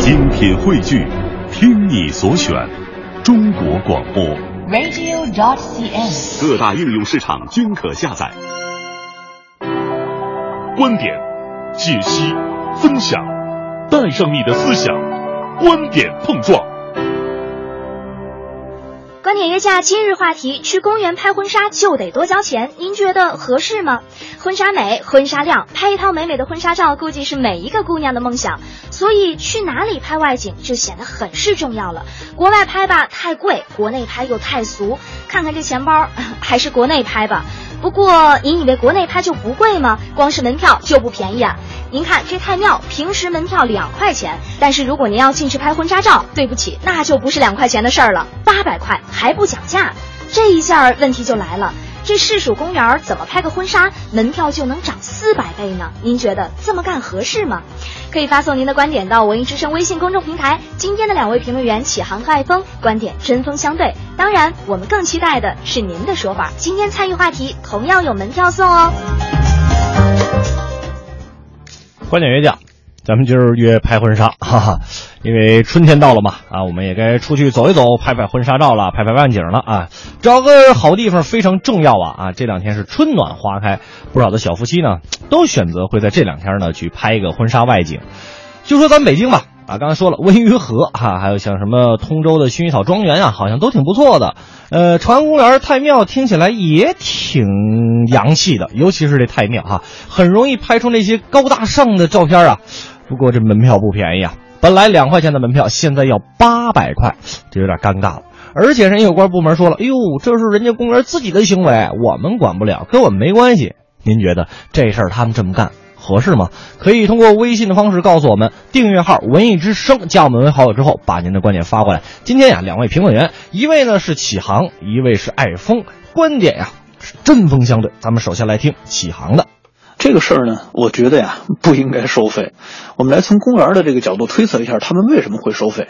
精品汇聚，听你所选，中国广播。radio.cn。各大应用市场均可下载。观点、解析、分享，带上你的思想，观点碰撞。观点约架今日话题：去公园拍婚纱就得多交钱，您觉得合适吗？婚纱美，婚纱亮，拍一套美美的婚纱照，估计是每一个姑娘的梦想。所以去哪里拍外景就显得很是重要了。国外拍吧太贵，国内拍又太俗。看看这钱包，还是国内拍吧。不过您以为国内拍就不贵吗？光是门票就不便宜啊！您看这太庙，平时门票两块钱，但是如果您要进去拍婚纱照，对不起，那就不是两块钱的事儿了，八百块还不讲价。这一下问题就来了，这市属公园怎么拍个婚纱，门票就能涨四百倍呢？您觉得这么干合适吗？可以发送您的观点到文艺之声微信公众平台。今天的两位评论员启航和爱峰观点针锋相对，当然我们更期待的是您的说法。今天参与话题同样有门票送哦。观点约架，咱们今儿约拍婚纱，哈哈，因为春天到了嘛，啊，我们也该出去走一走，拍拍婚纱照了，拍拍外景了啊，找个好地方非常重要啊啊！这两天是春暖花开，不少的小夫妻呢都选择会在这两天呢去拍一个婚纱外景。就说咱北京吧，啊，刚才说了温榆河哈、还有像什么通州的薰衣草庄园啊，好像都挺不错的。呃，朝阳公园、太庙听起来也挺洋气的，尤其是这太庙哈、很容易拍出那些高大上的照片啊。不过这门票不便宜啊，本来两块钱的门票，现在要八百块，这有点尴尬了。而且人有关部门说了，哎呦，这是人家公园自己的行为，我们管不了，跟我们没关系。您觉得这事儿他们这么干合适吗？可以通过微信的方式告诉我们，订阅号“文艺之声”，加我们为好友之后，把您的观点发过来。今天呀，两位评论员，一位呢是启航，一位是爱峰，观点呀是针锋相对。咱们首先来听启航的。这个事儿呢，我觉得呀不应该收费。我们来从公园的这个角度推测一下，他们为什么会收费。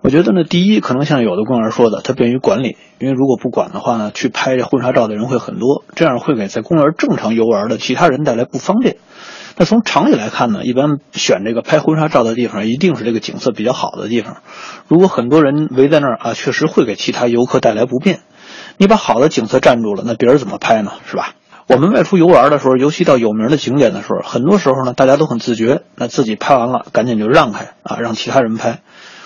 我觉得呢，第一，可能像有的公园说的，它便于管理，因为如果不管的话呢，去拍这婚纱照的人会很多，这样会给在公园正常游玩的其他人带来不方便。那从常理来看呢，一般选这个拍婚纱照的地方，一定是这个景色比较好的地方。如果很多人围在那儿啊，确实会给其他游客带来不便。你把好的景色占住了，那别人怎么拍呢？是吧？我们外出游玩的时候，尤其到有名的景点的时候，很多时候呢，大家都很自觉，那自己拍完了，赶紧就让开啊，让其他人拍。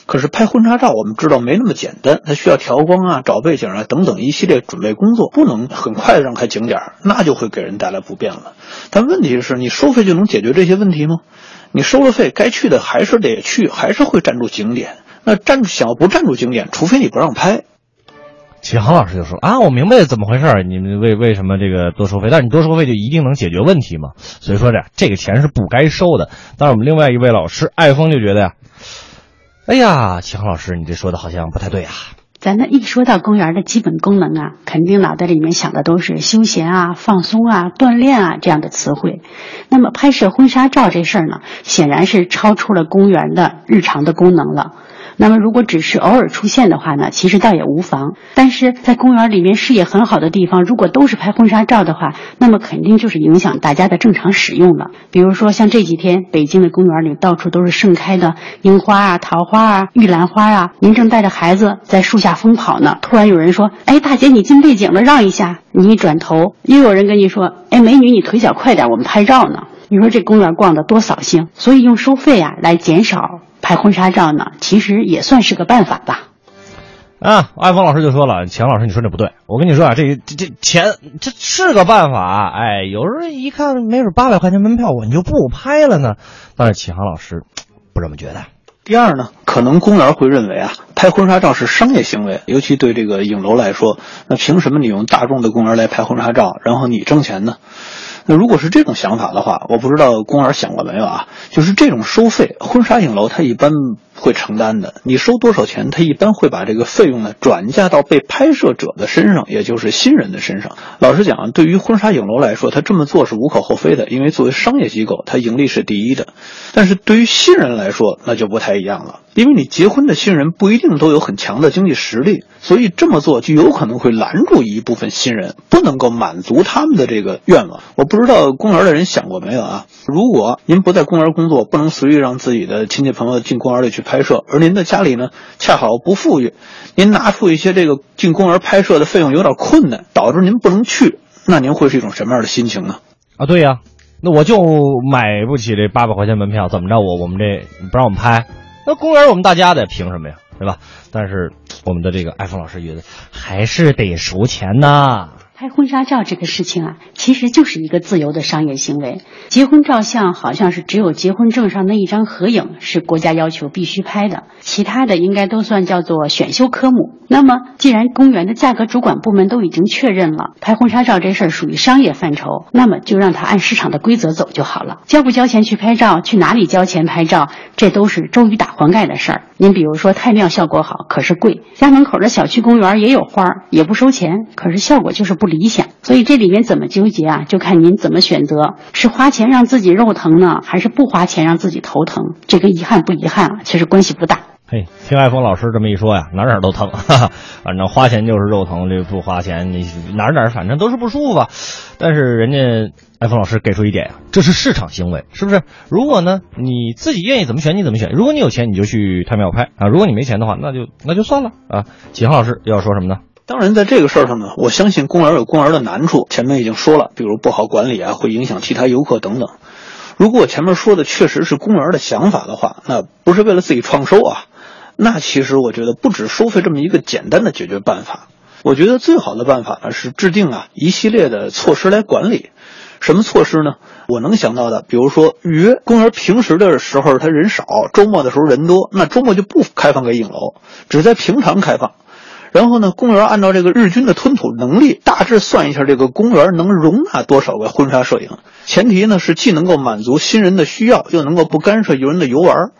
可是拍婚纱照，我们知道没那么简单，它需要调光啊、找背景啊等等一系列准备工作，不能很快让开景点，那就会给人带来不便了。但问题是你收费就能解决这些问题吗？你收了费，该去的还是得去，还是会占住景点。那占住想要不占住景点，除非你不让拍。启航老师就说啊，我明白怎么回事儿，你们为为什么这个多收费？但是你多收费就一定能解决问题吗？所以说这这个钱是不该收的。但是，我们另外一位老师爱峰就觉得呀，哎呀，启航老师，你这说的好像不太对啊。咱呢一说到公园的基本功能啊，肯定脑袋里面想的都是休闲啊、放松啊、锻炼啊这样的词汇。那么拍摄婚纱照这事儿呢，显然是超出了公园的日常的功能了。那么如果只是偶尔出现的话呢，其实倒也无妨。但是在公园里面视野很好的地方，如果都是拍婚纱照的话，那么肯定就是影响大家的正常使用了。比如说像这几天北京的公园里到处都是盛开的樱花啊、桃花啊、玉兰花啊，您正带着孩子在树下疯跑呢，突然有人说：“哎，大姐你进背景了，让一下。”你一转头，又有人跟你说：“哎，美女你腿脚快点，我们拍照呢。”你说这公园逛的多扫兴，所以用收费啊来减少拍婚纱照呢，其实也算是个办法吧。啊，艾峰老师就说了，钱老师你说这不对，我跟你说啊，这这这钱这是个办法，哎，有人一看没准八百块钱门票，我就不拍了呢。但是启航老师不这么觉得。第二呢，可能公园会认为啊，拍婚纱照是商业行为，尤其对这个影楼来说，那凭什么你用大众的公园来拍婚纱照，然后你挣钱呢？那如果是这种想法的话，我不知道公园想过没有啊？就是这种收费，婚纱影楼它一般会承担的。你收多少钱，他一般会把这个费用呢转嫁到被拍摄者的身上，也就是新人的身上。老实讲，对于婚纱影楼来说，他这么做是无可厚非的，因为作为商业机构，他盈利是第一的。但是对于新人来说，那就不太一样了。因为你结婚的新人不一定都有很强的经济实力，所以这么做就有可能会拦住一部分新人，不能够满足他们的这个愿望。我不知道公园的人想过没有啊？如果您不在公园工作，不能随意让自己的亲戚朋友进公园里去拍摄，而您的家里呢恰好不富裕，您拿出一些这个进公园拍摄的费用有点困难，导致您不能去，那您会是一种什么样的心情呢？啊，对呀，那我就买不起这八百块钱门票，怎么着？我我们这不让我们拍，那公园我们大家的，凭什么呀？对吧？但是我们的这个艾峰老师觉得还是得收钱呐。拍婚纱照这个事情啊，其实就是一个自由的商业行为。结婚照相好像是只有结婚证上那一张合影是国家要求必须拍的，其他的应该都算叫做选修科目。那么，既然公园的价格主管部门都已经确认了拍婚纱照这事儿属于商业范畴，那么就让他按市场的规则走就好了。交不交钱去拍照，去哪里交钱拍照，这都是周瑜打黄盖的事儿。您比如说，太庙效果好，可是贵；家门口的小区公园也有花，也不收钱，可是效果就是不理想。所以这里面怎么纠结啊？就看您怎么选择，是花钱让自己肉疼呢，还是不花钱让自己头疼？这跟遗憾不遗憾啊，其实关系不大。嘿，听艾峰老师这么一说呀，哪哪都疼，哈哈，反正花钱就是肉疼，这不花钱你哪哪反正都是不舒服吧。但是人家艾峰老师给出一点呀，这是市场行为，是不是？如果呢你自己愿意怎么选你怎么选，如果你有钱你就去太庙拍啊，如果你没钱的话那就那就算了啊。启航老师又要说什么呢？当然，在这个事儿上呢，我相信公园有公园的难处，前面已经说了，比如不好管理啊，会影响其他游客等等。如果我前面说的确实是公园的想法的话，那不是为了自己创收啊。那其实我觉得不止收费这么一个简单的解决办法，我觉得最好的办法呢是制定啊一系列的措施来管理。什么措施呢？我能想到的，比如说预约公园平时的时候它人少，周末的时候人多，那周末就不开放给影楼，只在平常开放。然后呢，公园按照这个日均的吞吐能力，大致算一下这个公园能容纳多少个婚纱摄影。前提呢是既能够满足新人的需要，又能够不干涉游人的游玩。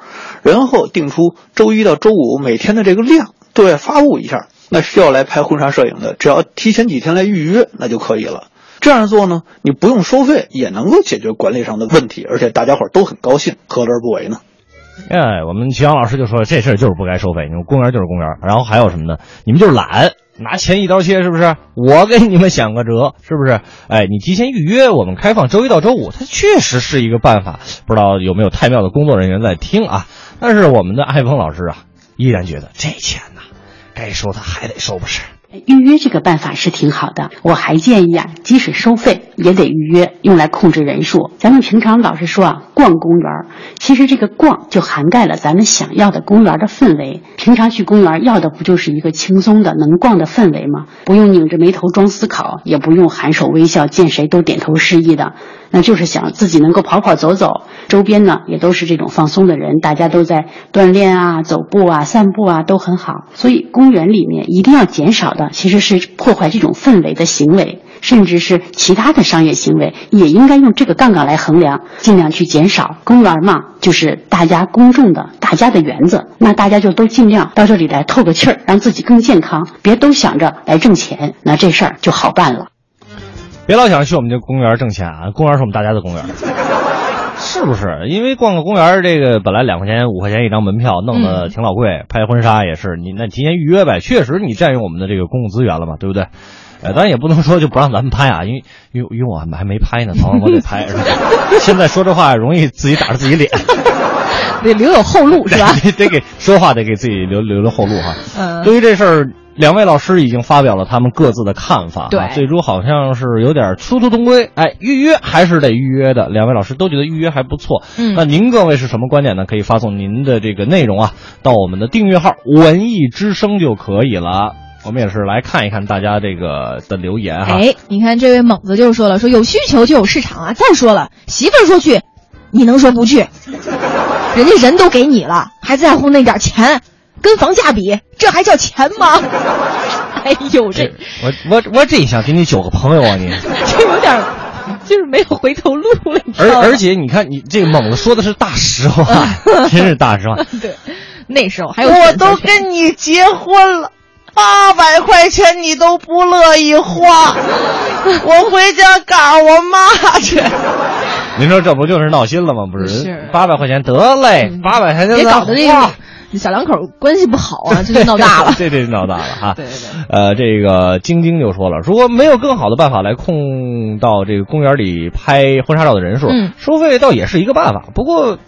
然后定出周一到周五每天的这个量，对外发布一下。那需要来拍婚纱摄影的，只要提前几天来预约，那就可以了。这样做呢，你不用收费，也能够解决管理上的问题，而且大家伙都很高兴，何乐而不为呢？哎，我们齐阳老师就说这事儿就是不该收费，你们公园就是公园。然后还有什么呢？你们就是懒，拿钱一刀切，是不是？我给你们想个辙，是不是？哎，你提前预约，我们开放周一到周五，它确实是一个办法。不知道有没有太庙的工作人员在听啊？但是我们的艾峰老师啊，依然觉得这钱呐，该收他还得收，不是？预约这个办法是挺好的，我还建议啊，即使收费也得预约，用来控制人数。咱们平常老是说啊，逛公园，其实这个逛就涵盖了咱们想要的公园的氛围。平常去公园要的不就是一个轻松的能逛的氛围吗？不用拧着眉头装思考，也不用含首微笑，见谁都点头示意的。那就是想自己能够跑跑走走，周边呢也都是这种放松的人，大家都在锻炼啊、走步啊、散步啊，都很好。所以公园里面一定要减少的其实是破坏这种氛围的行为，甚至是其他的商业行为，也应该用这个杠杆来衡量，尽量去减少。公园嘛，就是大家公众的、大家的园子，那大家就都尽量到这里来透个气儿，让自己更健康，别都想着来挣钱，那这事儿就好办了。别老想去我们这公园挣钱啊！公园是我们大家的公园，是不是？因为逛个公园，这个本来两块钱、五块钱一张门票，弄得挺老贵。拍婚纱也是，你那提前预约呗。确实，你占用我们的这个公共资源了嘛，对不对？呃，当然也不能说就不让咱们拍啊，因为因为因为我还没拍呢，早晚我得拍，是吧？现在说这话容易自己打着自己脸，得留有后路，是吧？得得给说话得给自己留留留后路哈。嗯，对于这事儿。两位老师已经发表了他们各自的看法，对，最终好像是有点殊途同归，哎，预约还是得预约的。两位老师都觉得预约还不错，嗯，那您各位是什么观点呢？可以发送您的这个内容啊，到我们的订阅号“文艺之声”就可以了。我们也是来看一看大家这个的留言哈。哎，你看这位猛子就说了，说有需求就有市场啊。再说了，媳妇儿说去，你能说不去？人家人都给你了，还在乎那点钱？跟房价比，这还叫钱吗？哎呦，这我我我真想给你交个朋友啊！你 这有点，就是没有回头路了。而而且你看，你这个猛子说的是大实话，真是大实话。对，那时候还有我都跟你结婚了，八百块钱你都不乐意花，我回家告我妈去。您说这不就是闹心了吗？不是，八百块钱得嘞，八百块钱别搞得那个。小两口关系不好啊，这就闹大了。这这闹大了哈。对对对。呃，这个晶晶就说了，如果没有更好的办法来控到这个公园里拍婚纱照的人数，收费倒也是一个办法。不过，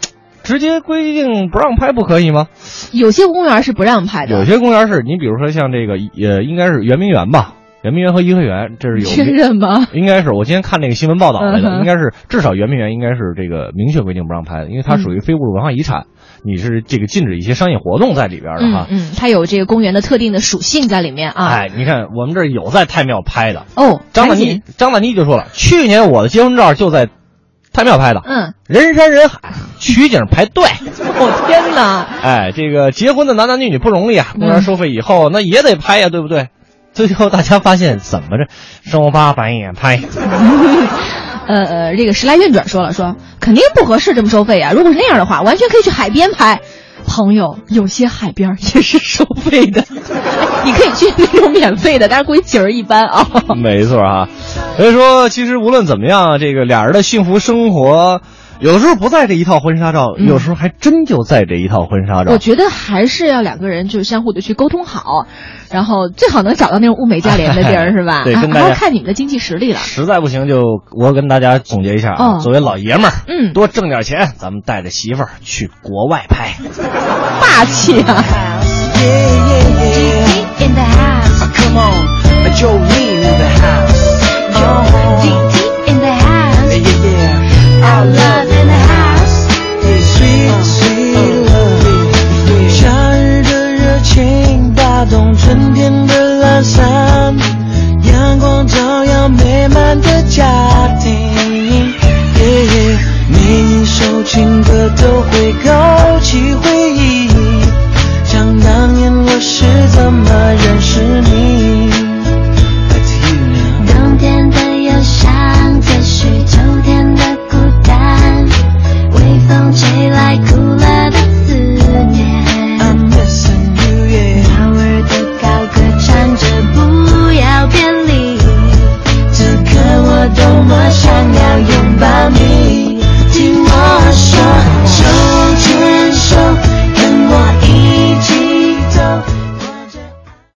直接规定不让拍不可以吗？有些公园是不让拍的，有些公园是你比如说像这个呃，应该是圆明园吧。圆明园和颐和园，这是有确认吗？应该是我今天看那个新闻报道来的，嗯应该是至少圆明园应该是这个明确规定不让拍的，因为它属于非物质文化遗产，你是这个禁止一些商业活动在里边的哈。嗯嗯，它有这个公园的特定的属性在里面啊。哎，你看我们这儿有在太庙拍的，哦，张大妮，张大妮就说了，去年我的结婚照就在太庙拍的，嗯，人山人海，取景排队。我天哪！哎，这个结婚的男男女女不容易啊，公嗯园收费以后那也得拍呀，对不对？最后大家发现怎么着，收八百也拍。呃呃，这个时来运转说了说，肯定不合适这么收费啊！如果是那样的话，完全可以去海边拍。朋友，有些海边也是收费的，你可以去那种免费的，但是估计景儿一般啊。没错啊，所以说其实无论怎么样，这个俩人的幸福生活，有的时候不在这一套婚纱照，嗯有时候还真就在这一套婚纱照。我觉得还是要两个人就是相互的去沟通好，然后最好能找到那种物美价廉的地儿，是吧？对跟大家啊还要看你们的经济实力了。实在不行就我跟大家总结一下啊，哦作为老爷们儿，嗯多挣点钱，咱们带着媳妇儿去国外拍。霸气啊！Come on, Joe Deep deep in the house, our love in the house, sweet sweet love. 夏日的热情打动春天。